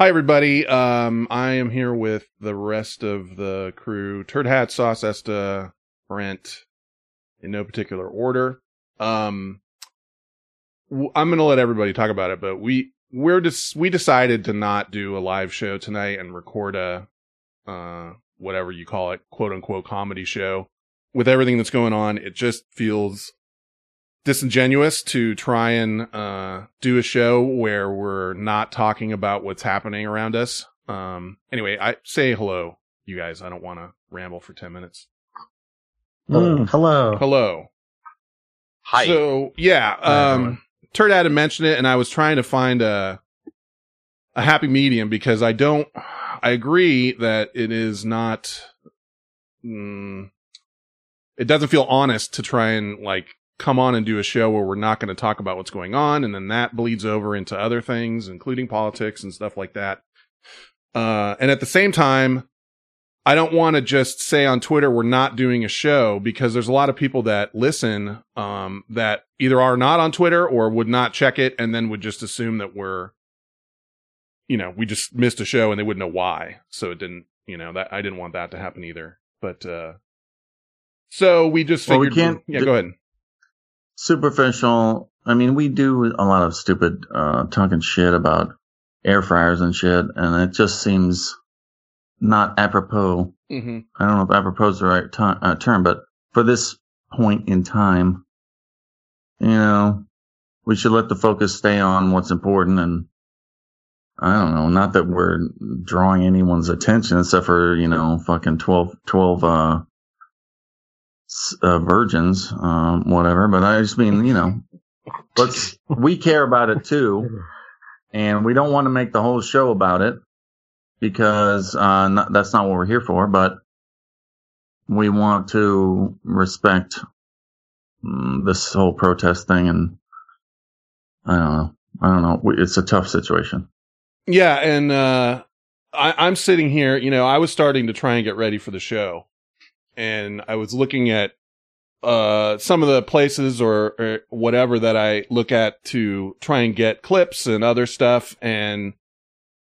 Hi, everybody. Um, I am here with the rest of the crew: Turd Hat, Sauce Esta, Brent, in no particular order. Um, w- I'm going to let everybody talk about it, but we we're just we decided to not do a live show tonight and record a uh whatever you call it, quote unquote comedy show. With everything that's going on, it just feels disingenuous to try and uh do a show where we're not talking about what's happening around us. Um anyway, I say hello, you guys. I don't want to ramble for 10 minutes. Mm, hello. Hello. Hi. So, yeah, Hi, um everyone. Turd had mentioned it and I was trying to find a a happy medium because I don't I agree that it is not mm, it doesn't feel honest to try and like come on and do a show where we're not going to talk about what's going on and then that bleeds over into other things including politics and stuff like that. Uh and at the same time I don't want to just say on Twitter we're not doing a show because there's a lot of people that listen um, that either are not on Twitter or would not check it and then would just assume that we're, you know, we just missed a show and they wouldn't know why. So it didn't, you know, that I didn't want that to happen either. But uh, so we just Well, we figured, can't- yeah, go ahead. Superficial. I mean, we do a lot of stupid uh, talking shit about air fryers and shit, and it just seems not apropos. hmm I don't know if apropos is the right ti- uh, term, but for this point in time, you know, we should let the focus stay on what's important and I don't know, not that we're drawing anyone's attention except for, you know, fucking 12, 12, uh, uh, virgins, um, whatever, but I just mean, you know, let's, we care about it too. And we don't want to make the whole show about it because, uh, not, that's not what we're here for, but we want to respect mm, this whole protest thing and I don't know. I don't know. It's a tough situation. Yeah, and uh, I, I'm sitting here. You know, I was starting to try and get ready for the show, and I was looking at uh, some of the places or, or whatever that I look at to try and get clips and other stuff, and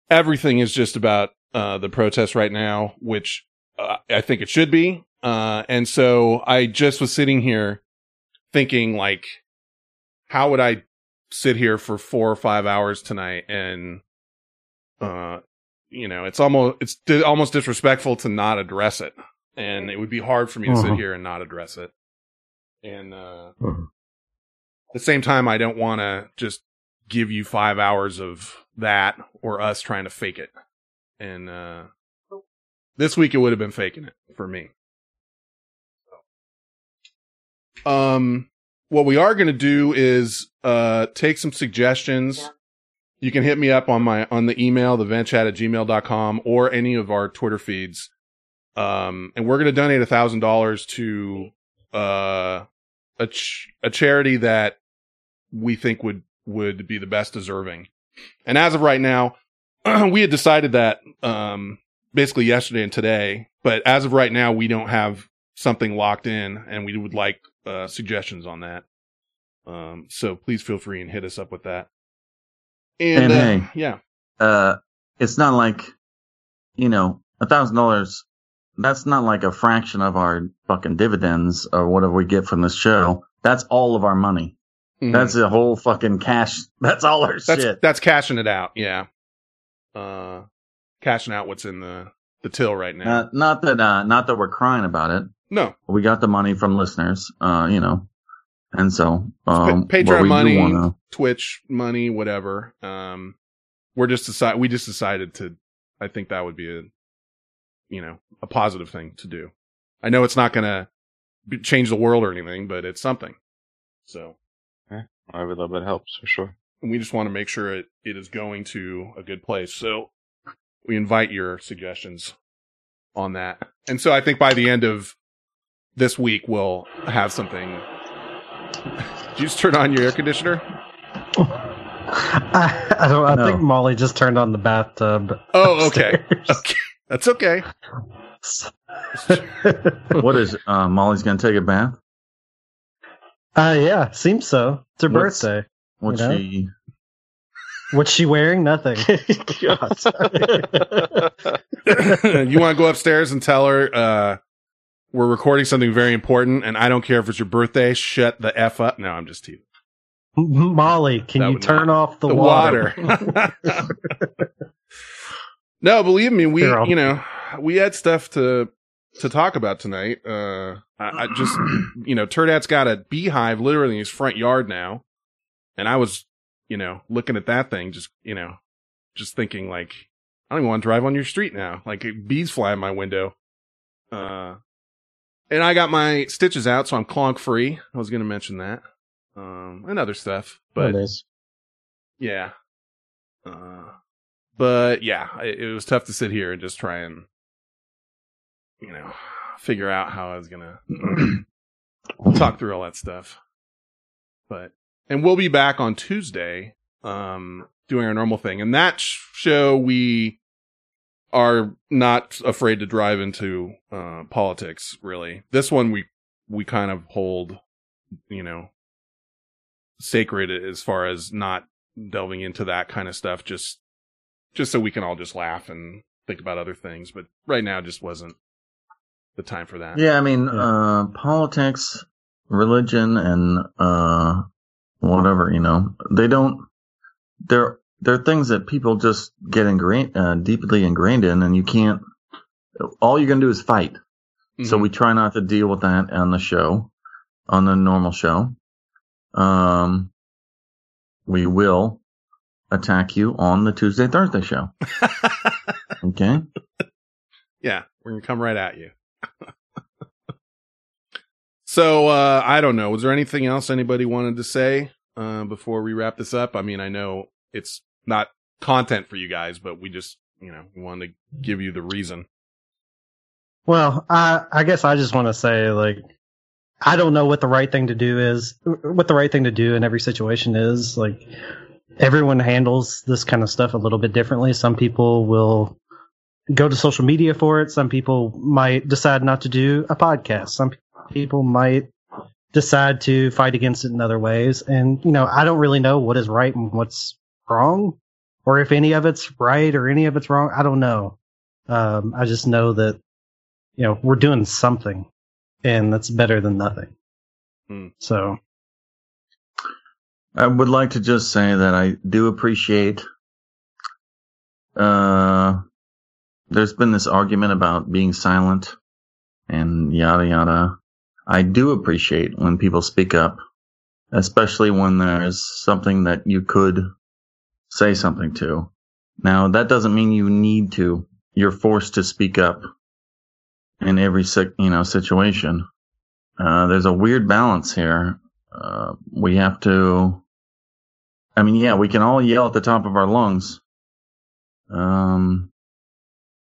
everything is just about uh, the protest right now, which uh, I think it should be. Uh, and so I just was sitting here thinking, like, how would I sit here for four or five hours tonight and uh you know it's almost it's di- almost disrespectful to not address it and it would be hard for me to sit Uh-huh. here and not address it. And uh Mhm. at the same time i don't want to just give you five hours of that or us trying to fake it. And uh this week it would have been faking it for me. Um what we are going to do is uh take some suggestions. You can hit me up on my on the email the ventchat at gmail.com or any of our twitter feeds um and we're going to donate a thousand dollars to uh a, ch- a charity that we think would would be the best deserving and as of right now we had decided that um basically yesterday and today but as of right now we don't have something locked in and we would like uh suggestions on that um so please feel free and hit us up with that and, And uh, hey. yeah Uh, it's not like, you know, a thousand dollars. That's not like a fraction of our fucking dividends or whatever we get from this show. That's all of our money. Mhm. That's the whole fucking cash. That's all our that's shit. that's cashing it out yeah uh cashing out what's in the the till right now Uh, not that, uh, not that we're crying about it. no We got the money from listeners, uh, you know, and so, um, Pa- patreon money wanna- twitch money whatever um we're just decide we just decided to i think that would be a you know a positive thing to do i know it's not gonna be, change the world or anything but it's something so I Every little bit helps for sure. and we just want to make sure it, it is going to a good place. So we invite your suggestions on that. And so I think by the end of this week, we'll have something. Did you just turn on your air conditioner? I, I don't. I No. think Molly just turned on the bathtub. Oh, okay. Okay. That's okay. what is, uh, Molly's gonna take a bath? Uh, yeah, seems so. It's her What's- birthday. What You know? she, What's she wearing? Nothing. you want to go upstairs and tell her uh, we're recording something very important, and I don't care if it's your birthday. Shut the f up. No, I'm just teasing. Molly, can That you turn not- off the, the water? water. No, believe me, we you know we had stuff to to talk about tonight. Uh, I, I just you know Turd Hat's got a beehive literally in his front yard now, and I was you know looking at that thing, just you know, just thinking like I don't even want to drive on your street now. Like bees fly in my window. Uh, and I got my stitches out, so I'm clonk free. I was going to mention that. Um, and other stuff, but yeah. Uh, but yeah, it, it was tough to sit here and just try and, you know, figure out how I was gonna talk through all that stuff. But and we'll be back on Tuesday, um, doing our normal thing. And that sh- show we are not afraid to drive into uh politics. Really, this one we we kind of hold, you know, sacred as far as not delving into that kind of stuff just just so we can all just laugh and think about other things but right now just wasn't the time for that Yeah, I mean, uh, politics, religion, and uh, whatever you know, they don't. They're they're things that people just get ingrained, uh, deeply ingrained in, and you can't. All you're gonna do is fight. So Mhm. we try not to deal with that on the show, on the normal show. Um, we will attack you on the Tuesday Thursday show. Okay. yeah we're gonna come right at you so uh i don't know was there anything else anybody wanted to say uh before we wrap this up i mean i know it's not content for you guys but we just you know wanted to give you the reason Well, I I guess I just want to say like I don't know what the right thing to do is, what the right thing to do in every situation is. Like everyone handles this kind of stuff a little bit differently. Some people will go to social media for it. Some people might decide not to do a podcast. Some people might decide to fight against it in other ways. And you know, I don't really know what is right and what's wrong, or if any of it's right or any of it's wrong. I don't know. Um, I just know that you know, we're doing something and that's better than nothing. Hmm. So, I would like to just say that I do appreciate. Uh, there's been this argument about being silent and yada yada. I do appreciate when people speak up, especially when there's something that you could say something to. Now, that doesn't mean you need to. You're forced to speak up in every you know situation. Uh, there's a weird balance here. Uh, we have to. I mean, yeah, we can all yell at the top of our lungs. Um,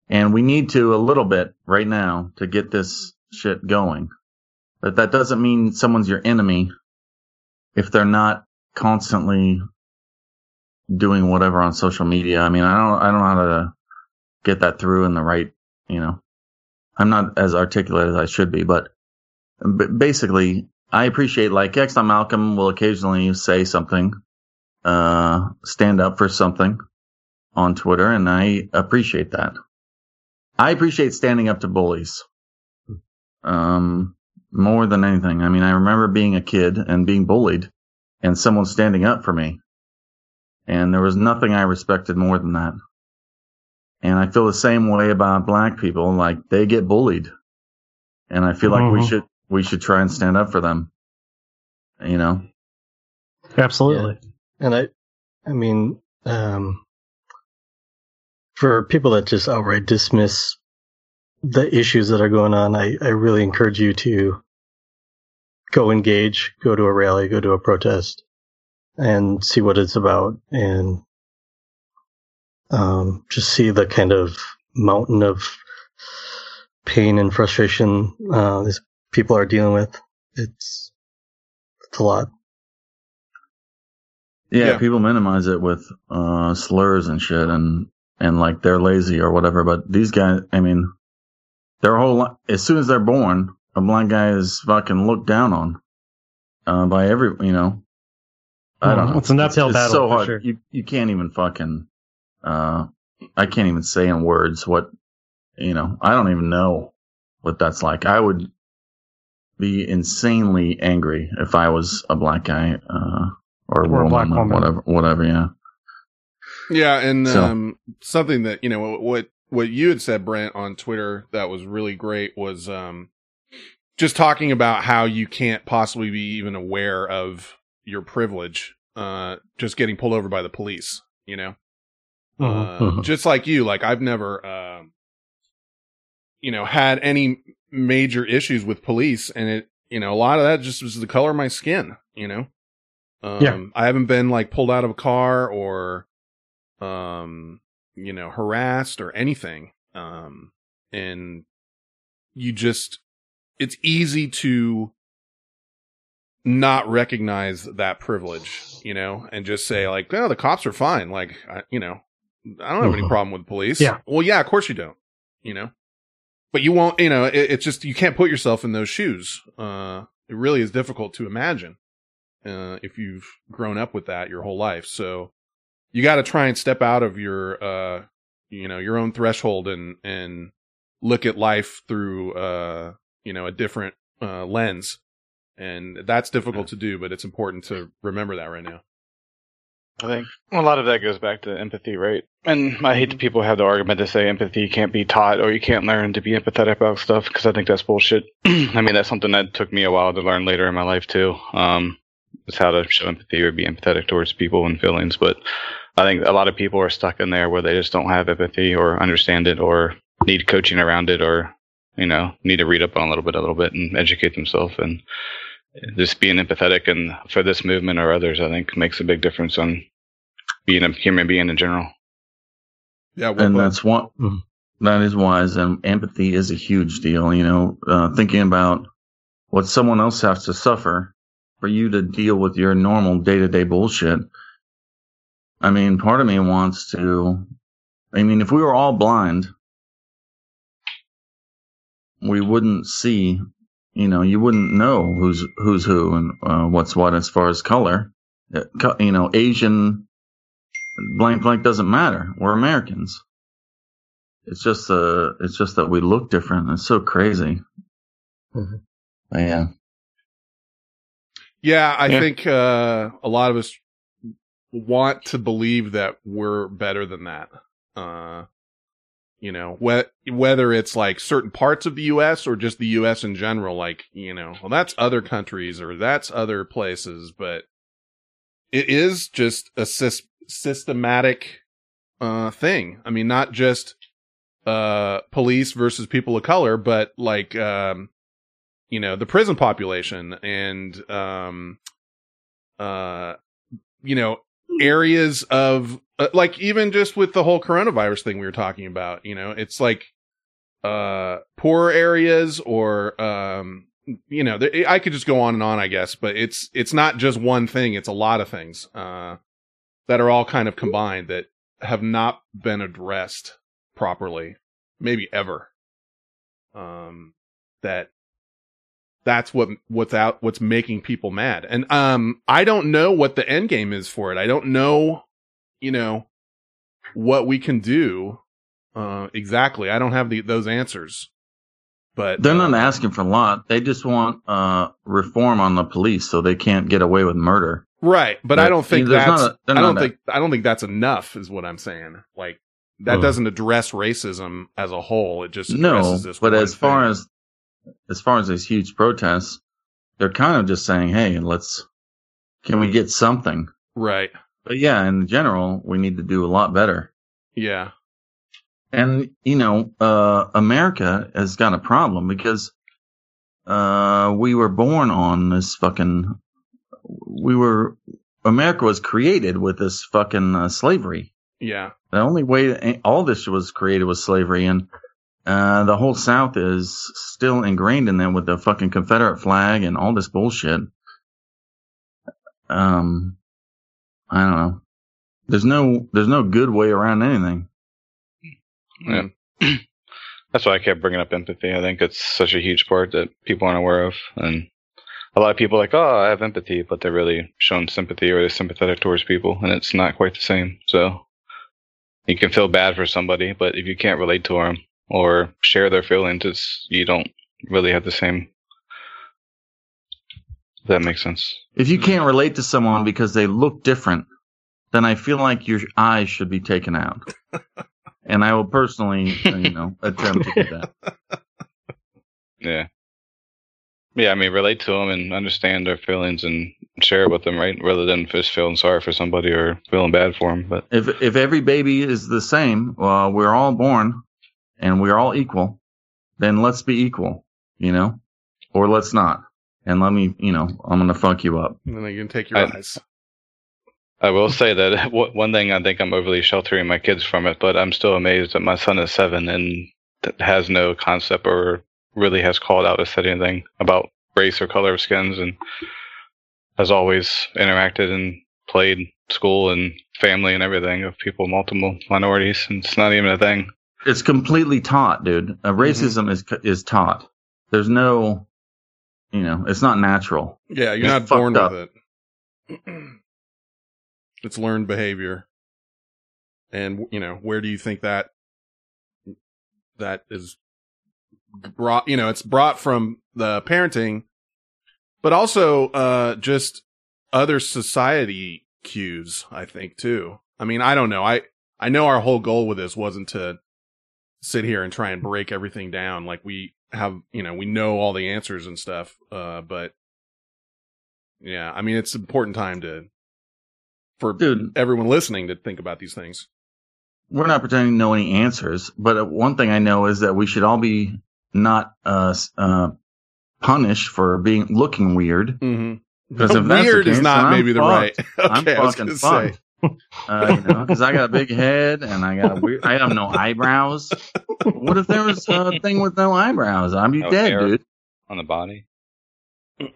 and we need to a little bit right now to get this shit going. But that doesn't mean someone's your enemy if they're not constantly doing whatever on social media. I mean, I don't, I don't know how to get that through in the right, you know, I'm not as articulate as I should be, but, but basically, I appreciate like X Malcolm will occasionally say something, uh, stand up for something on Twitter, and I appreciate that. I appreciate standing up to bullies. Um, more than anything. I mean, I remember being a kid and being bullied and someone standing up for me. And there was nothing I respected more than that. And I feel the same way about black people. Like they get bullied. And I feel like we Mhm. should, we should try and stand up for them. You know? absolutely. And I, I mean, um, for people that just outright dismiss the issues that are going on, I, I really encourage you to go engage, go to a rally, go to a protest and see what it's about and, um, just see the kind of mountain of pain and frustration, uh, these people are dealing with. It's, it's a lot. Yeah, Yeah. people minimize it with uh, slurs and shit, and and like they're lazy or whatever. But these guys, I mean, their whole li- as soon as they're born, a black guy is fucking looked down on uh, by every you know, I don't Mhm. know. It's an uphill it's battle, so hard. sure. You you can't even fucking. Uh, I can't even say in words what you know. I don't even know what that's like. I would be insanely angry if I was a black guy uh, or a Or a woman black woman. whatever. Whatever. Yeah. Yeah, and So- um, something that you know what what you had said, Brent, on Twitter that was really great was um, just talking about how you can't possibly be even aware of your privilege, uh, just getting pulled over by the police. You know, uh, Mhm. just like you, like I've never, um, you know, had any major issues with police, and it, you know, a lot of that just was the color of my skin. You know, um, Yeah. I haven't been like pulled out of a car or um you know harassed or anything um and you just it's easy to not recognize that privilege you know and just say like oh the cops are fine like I, you know i don't have any Mhm. problem with police Yeah. well yeah of course you don't you know but you won't you know it, it's just you can't put yourself in those shoes uh it really is difficult to imagine uh if you've grown up with that your whole life so you got to try and step out of your uh you know your own threshold and and look at life through uh you know a different uh lens and that's difficult to do but it's important to remember that right now I think a lot of that goes back to empathy, right? And I hate that people have the argument to say empathy can't be taught or you can't learn to be empathetic about stuff because I think that's bullshit. I mean, that's something that took me a while to learn later in my life too. Um, is how to show empathy or be empathetic towards people and feelings. But I think a lot of people are stuck in there where they just don't have empathy or understand it or need coaching around it or, you know, need to read up on a little bit, a little bit and educate themselves. And just being empathetic and for this movement or others, I think makes a big difference on being a human being in general. yeah well and put. that's one that is wise and empathy is a huge deal you know uh, thinking about what someone else has to suffer for you to deal with your normal day-to-day bullshit. I mean part of me wants to i mean if we were all blind we wouldn't see you know you wouldn't know who's who's who and uh, what's what as far as color. Uh, you know asian blank blank doesn't matter. We're americans. It's just uh it's just that we look different. It's so crazy. Mhm. But yeah yeah i Yeah. think uh a lot of us want to believe that we're better than that uh you know whe- whether it's like certain parts of the US or just the US in general like you know well that's other countries or that's other places but it is just a sys- systematic uh thing i mean not just uh police versus people of color but like um you know the prison population and um uh you know areas of uh, like even just with the whole coronavirus thing we were talking about you know it's like uh poor areas or um you know i could just go on and on i guess but it's it's not just one thing it's a lot of things uh that are all kind of combined that have not been addressed properly maybe ever um that that's what what's out what's making people mad. And um i don't know what the end game is for it. I don't know you know what we can do uh exactly. I don't have the those answers. But they're uh, not asking for a lot. They just want uh reform on the police so they can't get away with murder. Right. But i don't think that's not i don't a- think i don't think that's enough is what i'm saying. Like that Oh. doesn't address racism as a whole. It just no addresses this but as far thing. as as far as these huge protests they're kind of just saying hey let's can we get something right but yeah in general we need to do a lot better yeah And you know, uh, America has got a problem because uh, we were born on this fucking. We were America was created with this fucking uh, slavery. yeah The only way all this was created was slavery, and uh, the whole South is still ingrained in them with the fucking Confederate flag and all this bullshit. Um, I don't know. There's no there's no good way around anything. Yeah. That's why I kept bringing up empathy. I think it's such a huge part that people aren't aware of, and a lot of people are like, oh, I have empathy, but they're really showing sympathy or they're sympathetic towards people, and it's not quite the same. So you can feel bad for somebody, but if you can't relate to them or share their feelings, it's you don't really have the same. If that makes sense. If you can't relate to someone because they look different, then I feel like your eyes should be taken out. and I will personally, you know, attempt to do that. Yeah. Yeah, I mean, relate to them and understand their feelings and share it with them, right? Rather than just feeling sorry for somebody or feeling bad for them. But If if every baby is the same, well, we're all born and we're all equal, then let's be equal, you know, or let's not. And let me, you know, I'm gonna fuck you up. And then you can take your I- eyes. I will say that one thing I think I'm overly sheltering my kids from it, but I'm still amazed that my son is seven and has no concept or really has called out or said anything about race or color of skins and has always interacted and played school and family and everything of people, multiple minorities, and it's not even a thing. It's completely taught, dude. Uh, racism is is taught. There's no, you know, it's not natural. Yeah, you're It's not born with it. it's learned behavior. And you know, where do you think that that is brought, you know, it's brought from the parenting, but also uh just other society cues, I think too. I mean, I don't know. I I know our whole goal with this wasn't to sit here and try and break everything down like we have, you know, we know all the answers and stuff. Uh but yeah, I mean, it's important time to for Dude, everyone listening to think about these things. we're not pretending to know any answers, but uh, one thing I know is that we should all be not uh, uh, punished for being looking weird. Mm-hmm. 'Cause if that's the Weird is not I'm maybe the fucked. right. I'm okay, I was fucking gonna say. Fucked. Uh, you know, because I got a big head and I got a weird. I have no eyebrows. What if there was a thing with no eyebrows? I'd be No dead, dude. On the body.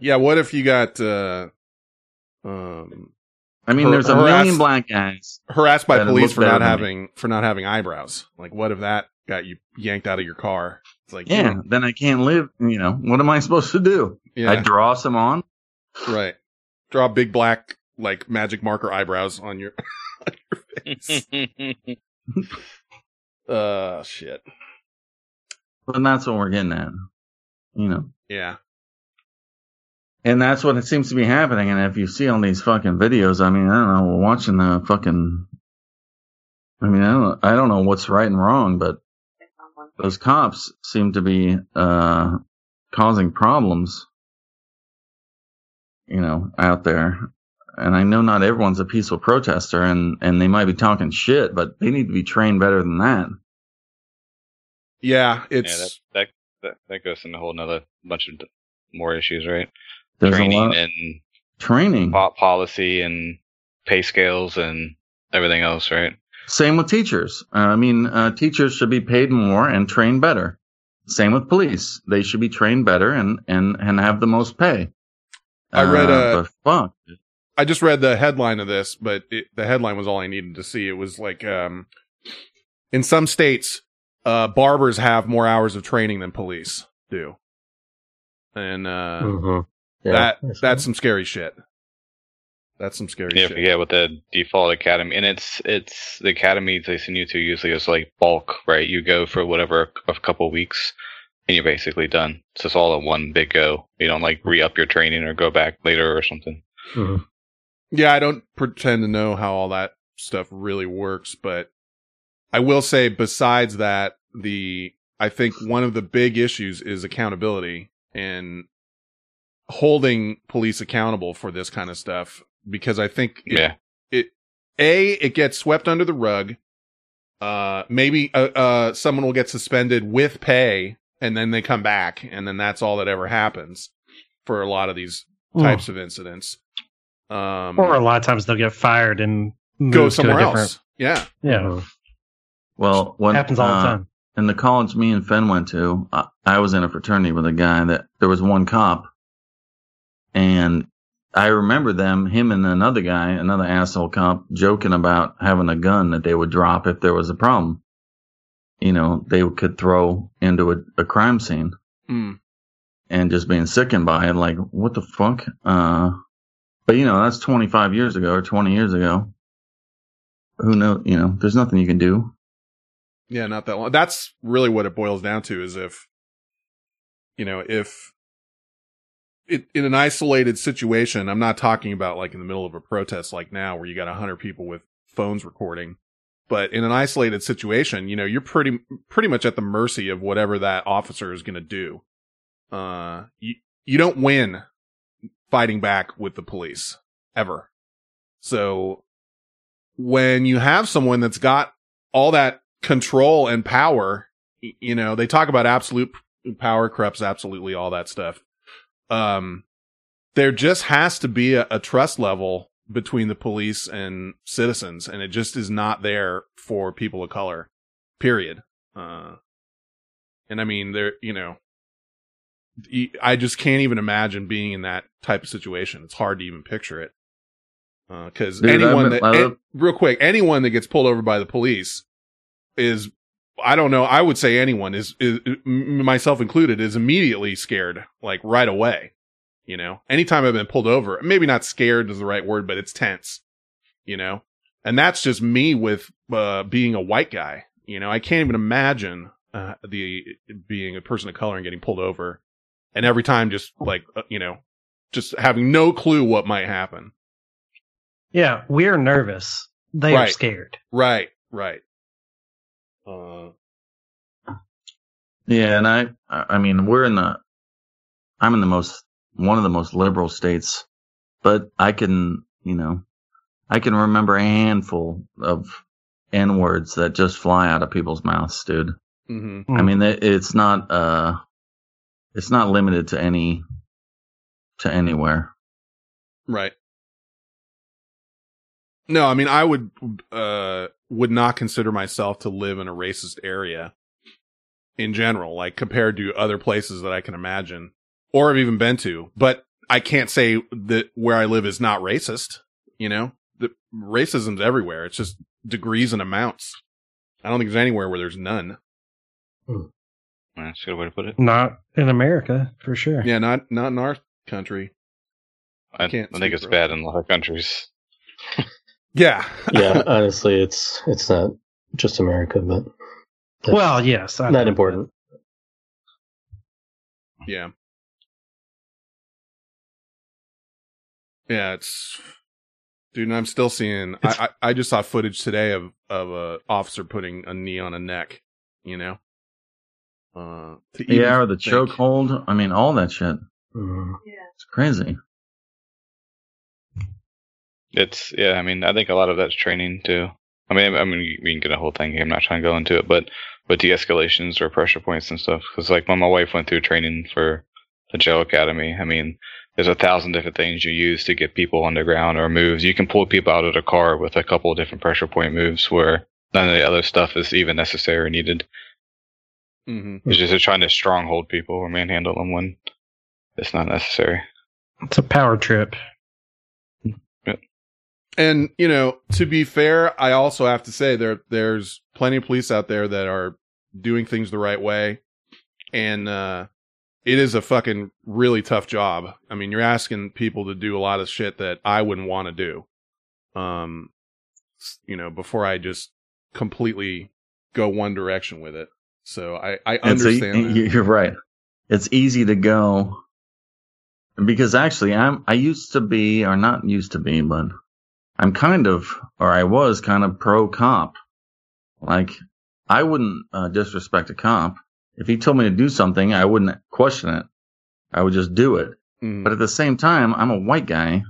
yeah, what if you got uh, um, I mean, Har- there's a harass- million black guys. harassed by police for not than me. having for not having eyebrows? Like, what if that got you yanked out of your car? It's like, Yeah, you- then I can't live. You know, what am I supposed to do? yeah, I draw some on. right. Draw big black like magic marker eyebrows on your on your face. uh, shit. But that's what we're getting at. You know. Yeah, And that's what it seems to be happening. And if you see on these fucking videos, I mean, I don't know, we're watching the fucking. I mean, I don't, I don't know what's right and wrong, but those cops seem to be uh, causing problems, you know, out there. And I know not everyone's a peaceful protester, and and they might be talking shit, but they need to be trained better than that. yeah. yeah, It's that, that that that goes into a whole nother bunch of more issues, right? There's a Training lot and training. po- policy and pay scales and everything else, right? Same with teachers. Uh, I mean, uh, teachers should be paid more and trained better. Same with police. They should be trained better and, and, and have the most pay. I read, uh, but fuck. I just read the headline of this, but it, the headline was all I needed to see. It was like, um, in some states, uh, barbers have more hours of training than police do. And, uh, Mhm. Yeah, that, I see. that's some scary shit. That's some scary Yeah, shit. yeah, with the default academy, and it's it's the academies they send you to usually is like bulk, right? You go for whatever a couple weeks, and you're basically done. It's just all at one big go. You don't like re up your training or go back later or something. Mhm. Yeah, I don't pretend to know how all that stuff really works, but I will say besides that, the I think one of the big issues is accountability and holding police accountable for this kind of stuff because I think it, Yeah, it a it gets swept under the rug. Uh, maybe uh, uh someone will get suspended with pay and then they come back and then that's all that ever happens for a lot of these types of incidents. Um, Or a lot of times they'll get fired and move go to a somewhere different- else. Yeah. Yeah. Well, when, happens all uh, the time. in the college me and Fenn went to, I, I was in a fraternity with a guy that there was one cop, and I remember them, him and another guy, another asshole cop, joking about having a gun that they would drop if there was a problem. You know, they could throw into a, a crime scene. Mm. and just being sickened by it. Like, what the fuck? Uh, but you know, that's 25 years ago or 20 years ago. Who knows? You know, there's nothing you can do. Yeah, not that long. That's really what it boils down to is if, you know, if it, in an isolated situation, I'm not talking about like in the middle of a protest like now where you got a hundred people with phones recording, but in an isolated situation, you know, you're pretty, pretty much at the mercy of whatever that officer is going to do. Uh, you, you don't win fighting back with the police ever. So when you have someone that's got all that control and power, you know, they talk about absolute power corrupts absolutely all that stuff. Um, there just has to be a, a trust level between the police and citizens, and it just is not there for people of color, period. Uh, and I mean, there, you know, I just can't even imagine being in that type of situation. It's hard to even picture it. Because uh, anyone that, an, real quick, anyone that gets pulled over by the police is, I don't know, I would say anyone is, is myself included, is immediately scared, like right away. You know, anytime I've been pulled over, maybe not scared is the right word, but it's tense. You know, and that's just me with uh, being a white guy. You know, I can't even imagine uh, the being a person of color and getting pulled over and every time just like uh, you know just having no clue what might happen. Yeah we're nervous. They right. are scared. Right right. Uh yeah and i i mean we're in the i'm in the most one of the most liberal states but i can you know i can remember a handful of n words that just fly out of people's mouths dude. Mm-hmm. i mean it's not uh it's not limited to any to anywhere. Right. No, I mean I would uh would not consider myself to live in a racist area in general, like compared to other places that I can imagine or have even been to. But I can't say that where I live is not racist, you know? The racism's everywhere. It's just degrees and amounts. I don't think there's anywhere where there's none. Hmm. That's a good way to put it. Not in America, for sure. Yeah, not not in our country. I, Can't I think it's bad in a lot of countries. yeah. yeah, honestly, it's it's not just America, but well, yes, I not important. Yeah. Yeah, it's dude. I'm still seeing. I, I I just saw footage today of of a officer putting a knee on a neck. You know, uh, yeah, or the chokehold. I mean, all that shit. Mm. Yeah. It's crazy. It's yeah. I mean, I think a lot of that's training too. I mean, I mean, we can get a whole thing here. I'm not trying to go into it, but but de-escalations or pressure points and stuff. Because like when my wife went through training for the jail academy, I mean, there's a thousand different things you use to get people underground or moves. You can pull people out of the car with a couple of different pressure point moves where none of the other stuff is even necessary or needed. Mm-hmm. It's just they're trying to stronghold people or manhandle them when it's not necessary. It's a power trip. And you know, to be fair, I also have to say there there's plenty of police out there that are doing things the right way, and uh, it is a fucking really tough job. I mean, you're asking people to do a lot of shit that I wouldn't want to do. Um, you know, before I just completely go one direction with it. So I, I understand. you're right. It's easy to go because actually I'm, I used to be, or not used to be, but I'm kind of, or I was kind of pro comp. Like I wouldn't uh, disrespect a comp. If he told me to do something, I wouldn't question it. I would just do it. Mm. But at the same time, I'm a white guy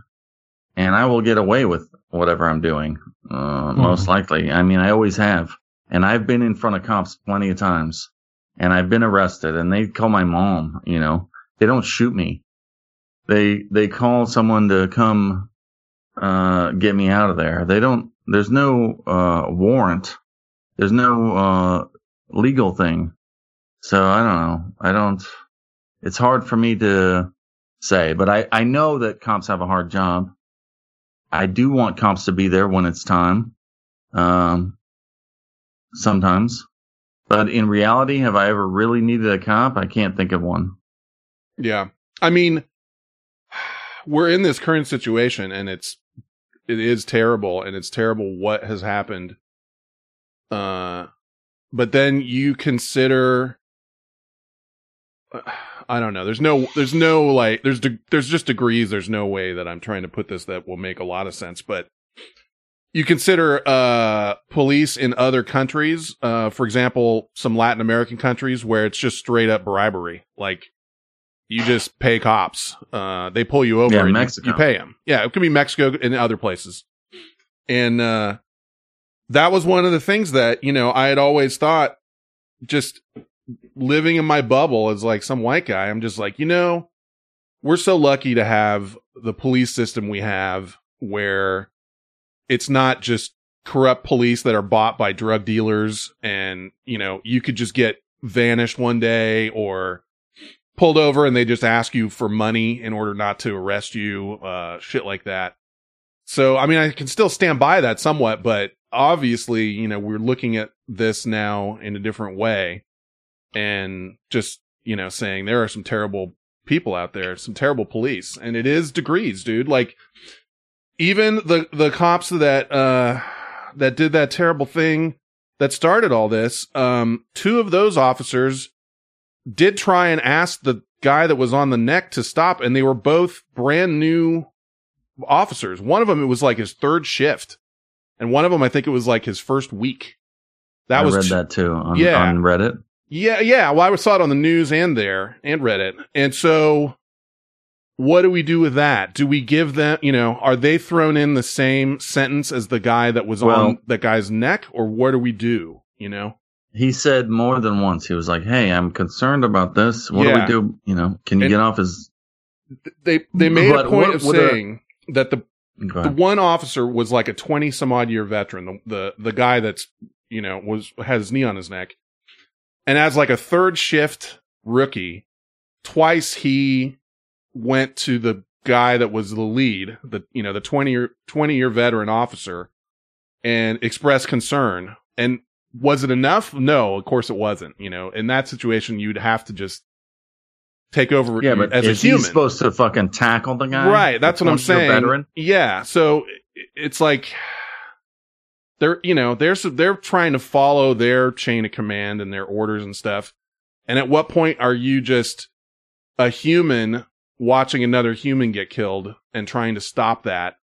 and I will get away with whatever I'm doing. Uh, mm. Most likely. I mean, I always have. And I've been in front of cops plenty of times and I've been arrested and they call my mom, you know, they don't shoot me. They, they call someone to come, uh, get me out of there. They don't, there's no, uh, warrant. There's no, uh, legal thing. So I don't know. I don't, it's hard for me to say, but I, I know that cops have a hard job. I do want cops to be there when it's time. Um, sometimes. But in reality, have I ever really needed a cop? I can't think of one. Yeah. I mean, we're in this current situation and it's, it is terrible and it's terrible what has happened. Uh, but then you consider, I don't know. There's no, there's no like, there's, de- there's just degrees. There's no way that I'm trying to put this that will make a lot of sense, but you consider, uh, police in other countries, uh, for example, some Latin American countries where it's just straight up bribery. Like, you just pay cops. Uh, they pull you over Yeah, and you- Mexico. You, pay them. Yeah, it could be Mexico and other places. And, uh, that was one of the things that, you know, I had always thought just living in my bubble as like some white guy. I'm just like, you know, we're so lucky to have the police system we have where it's not just corrupt police that are bought by drug dealers and, you know, you could just get vanished one day or pulled over and they just ask you for money in order not to arrest you, uh, shit like that. So, I mean, I can still stand by that somewhat, but obviously, you know, we're looking at this now in a different way and just, you know, saying there are some terrible people out there, some terrible police, and it is degrees, dude. Like, even the, the cops that, uh, that did that terrible thing that started all this, um, two of those officers did try and ask the guy that was on the neck to stop, and they were both brand new officers. One of them, it was like his third shift, and one of them, I think it was like his first week. That I was read t- that too on, Yeah. on Reddit. yeah, yeah. Well, I saw it on the news and there and Reddit. And so what do we do with that? Do we give them, you know, are they thrown in the same sentence as the guy that was Well- on that guy's neck or what do we do? You know? He said more than once. He was like, "Hey, I'm concerned about this. What Yeah. do we do? You know, can you And- get off his?" They, they made a point what of a- saying that the, the one officer was like a 20 some odd year veteran. The, the, the guy that's, you know, was, had his knee on his neck. And as like a third shift rookie, twice he went to the guy that was the lead, the, you know, the 20 year, 20 year veteran officer and expressed concern. And was it enough? No, of course it wasn't. You know, in that situation, you'd have to just take over yeah, but as is a human. he supposed to fucking tackle the guy? Right, that's what I'm saying. Veteran. Yeah, so it's like they're you know they're they're trying to follow their chain of command and their orders and stuff. And at what point are you just a human watching another human get killed and trying to stop that?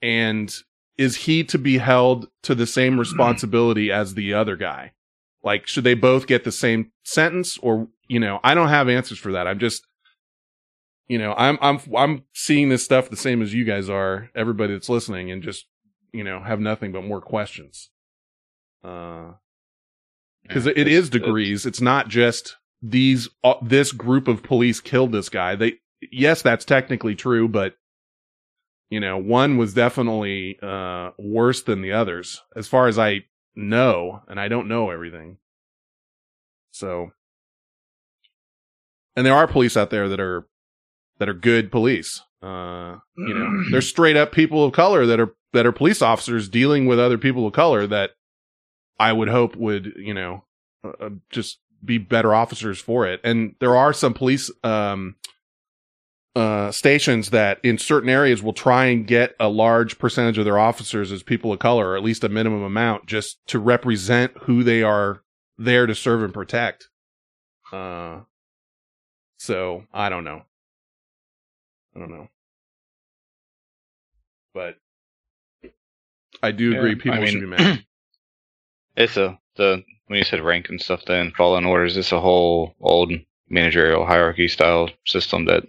And is he to be held to the same responsibility as the other guy? Like, should they both get the same sentence or, you know, I don't have answers for that. I'm just, you know, I'm, I'm, I'm seeing this stuff the same as you guys are, everybody that's listening and just, you know, have nothing but more questions. Uh, cause it, it is degrees. It's not just these, uh, this group of police killed this guy. They, yes, that's technically true, but you know, one was definitely, uh, worse than the others as far as I know, and I don't know everything. So, and there are police out there that are, that are good police. Uh, you know, there's straight up people of color that are, that are police officers dealing with other people of color that I would hope would, you know, uh, uh, just be better officers for it. And there are some police, um, uh, stations that in certain areas will try and get a large percentage of their officers as people of color, or at least a minimum amount, just to represent who they are there to serve and protect. Uh, so I don't know. I don't know. But I do agree Yeah, people I should be mean, mad. It's a the when you said rank and stuff, then fallen orders. It's a whole old managerial hierarchy style system that,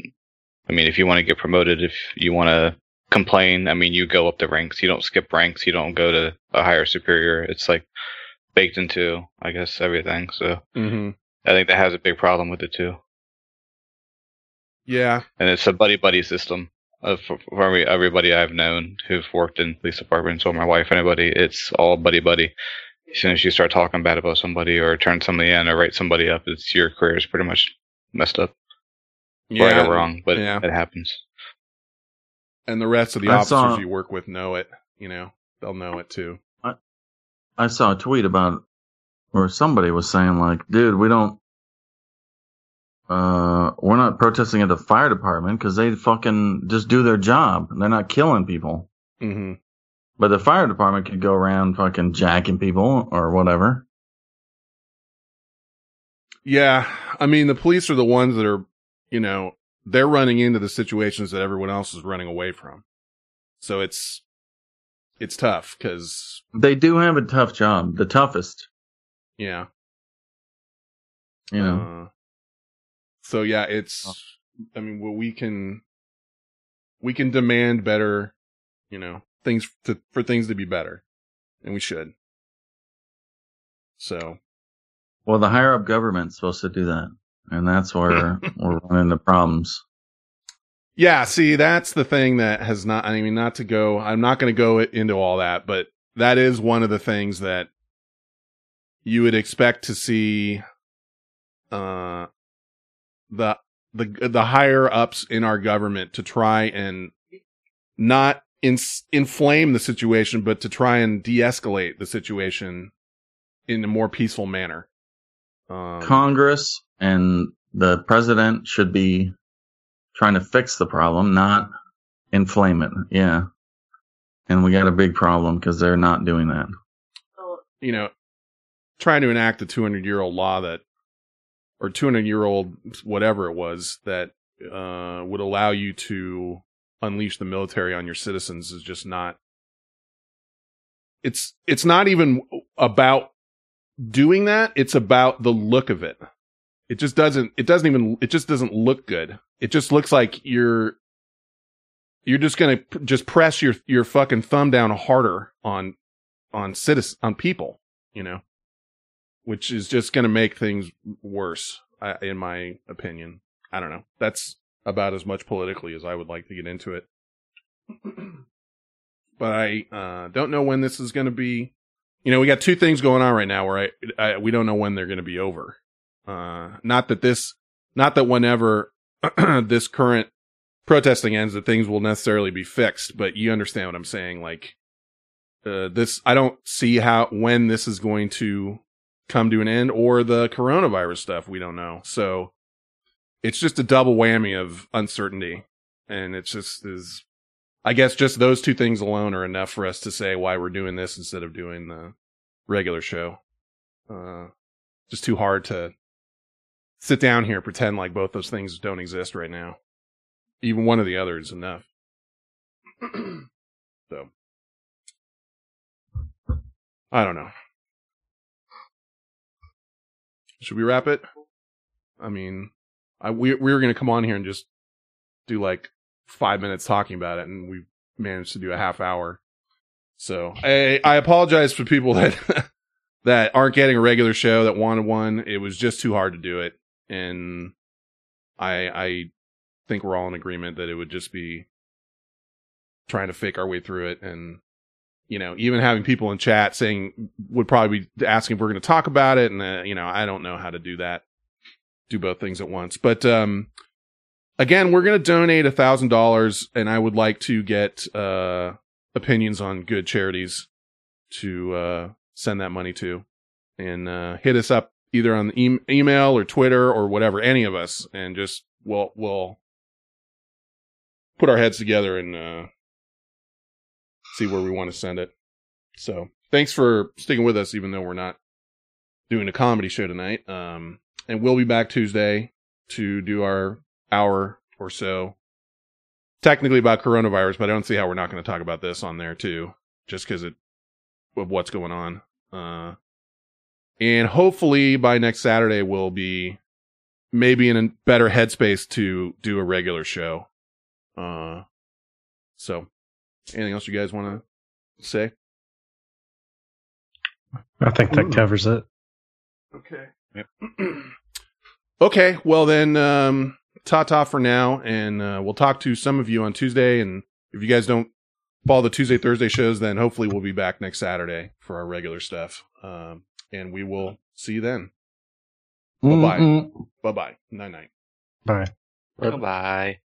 I mean, if you want to get promoted, if you want to complain, I mean, you go up the ranks. You don't skip ranks. You don't go to a higher superior. It's like baked into, I guess, everything. So hmm I think that has a big problem with it too. Yeah. And it's a buddy buddy system. Of for, for everybody I've known who've worked in police departments or my wife, anybody, it's all buddy buddy. As soon as you start talking bad about somebody or turn somebody in or write somebody up, it's your career is pretty much messed up. Yeah. right or wrong, but yeah. it happens. And the rest of the I officers saw- you work with know it. You know, they'll know it too. I saw a tweet about, or somebody was saying like, dude, we don't, uh, we're not protesting at the fire department because they fucking just do their job. They're not killing people. hmm But the fire department could go around fucking jacking people or whatever. Yeah, I mean the police are the ones that are, you know, they're running into the situations that everyone else is running away from. So it's it's tough because They do have a tough job, the toughest, yeah, you know. Uh, so yeah, it's. I mean, well, we can we can demand better, you know, things to for things to be better, and we should. So Well, the higher up government's supposed to do that, and that's where we're running into problems. yeah, see, that's the thing that has not. I mean, not to go. I'm not going to go into all that, but that is one of the things that you would expect to see. Uh, the the the higher ups in our government to try and not in, inflame the situation, but to try and de-escalate the situation in a more peaceful manner. Um, Congress and the president should be trying to fix the problem, not inflame it. Yeah. And we got a big problem because they're not doing that. you know, trying to enact a 200 year old law that, or 200 year old whatever it was that uh, would allow you to unleash the military on your citizens is just not. It's it's not even about doing that. It's about the look of it. It just doesn't. It doesn't even. It just doesn't look good. It just looks like you're. You're just gonna p- just press your your fucking thumb down harder on on citizens on people you know, which is just going to make things worse, in my opinion. I don't know. That's about as much politically as I would like to get into it. but I uh, don't know when this is going to be. You know, we got two things going on right now where I, I we don't know when they're going to be over. Uh, not that this, not that whenever this current protesting ends, that things will necessarily be fixed. But you understand what I'm saying, like uh, this I don't see how when this is going to come to an end or the coronavirus stuff we don't know. So it's just a double whammy of uncertainty and it's just is I guess just those two things alone are enough for us to say why we're doing this instead of doing the regular show. Uh just too hard to sit down here pretend like both those things don't exist right now. Even one or the other is enough. so I don't know. Should we wrap it? I mean, I we we were gonna come on here and just do like five minutes talking about it, and we managed to do a half hour. So I I apologize for people that that aren't getting a regular show that wanted one. It was just too hard to do it, and I I think we're all in agreement that it would just be trying to fake our way through it and you know, even having people in chat saying would probably be asking if we're going to talk about it, and uh, you know, I don't know how to do that, do both things at once. But um, again, we're going to donate a thousand dollars, and I would like to get uh opinions on good charities to uh send that money to, and uh hit us up either on the e- email or Twitter or whatever, any of us, and just we'll we'll put our heads together and uh see where we want to send it. So thanks for sticking with us, even though we're not doing a comedy show tonight. Um, and we'll be back Tuesday to do our hour or so, technically about coronavirus, but I don't see how we're not going to talk about this on there too, just because it of what's going on. Uh, and hopefully by next Saturday we'll be maybe in a better headspace to do a regular show. Uh, so Anything else you guys want to say? I think that covers it. Okay. Yep. okay. Well then, um, ta ta for now, and uh, we'll talk to some of you on Tuesday. And if you guys don't follow the Tuesday Thursday shows, then hopefully we'll be back next Saturday for our regular stuff. Um, and we will see you then. Mm-hmm. Bye bye. Bye bye. Night night. Bye. Bye bye.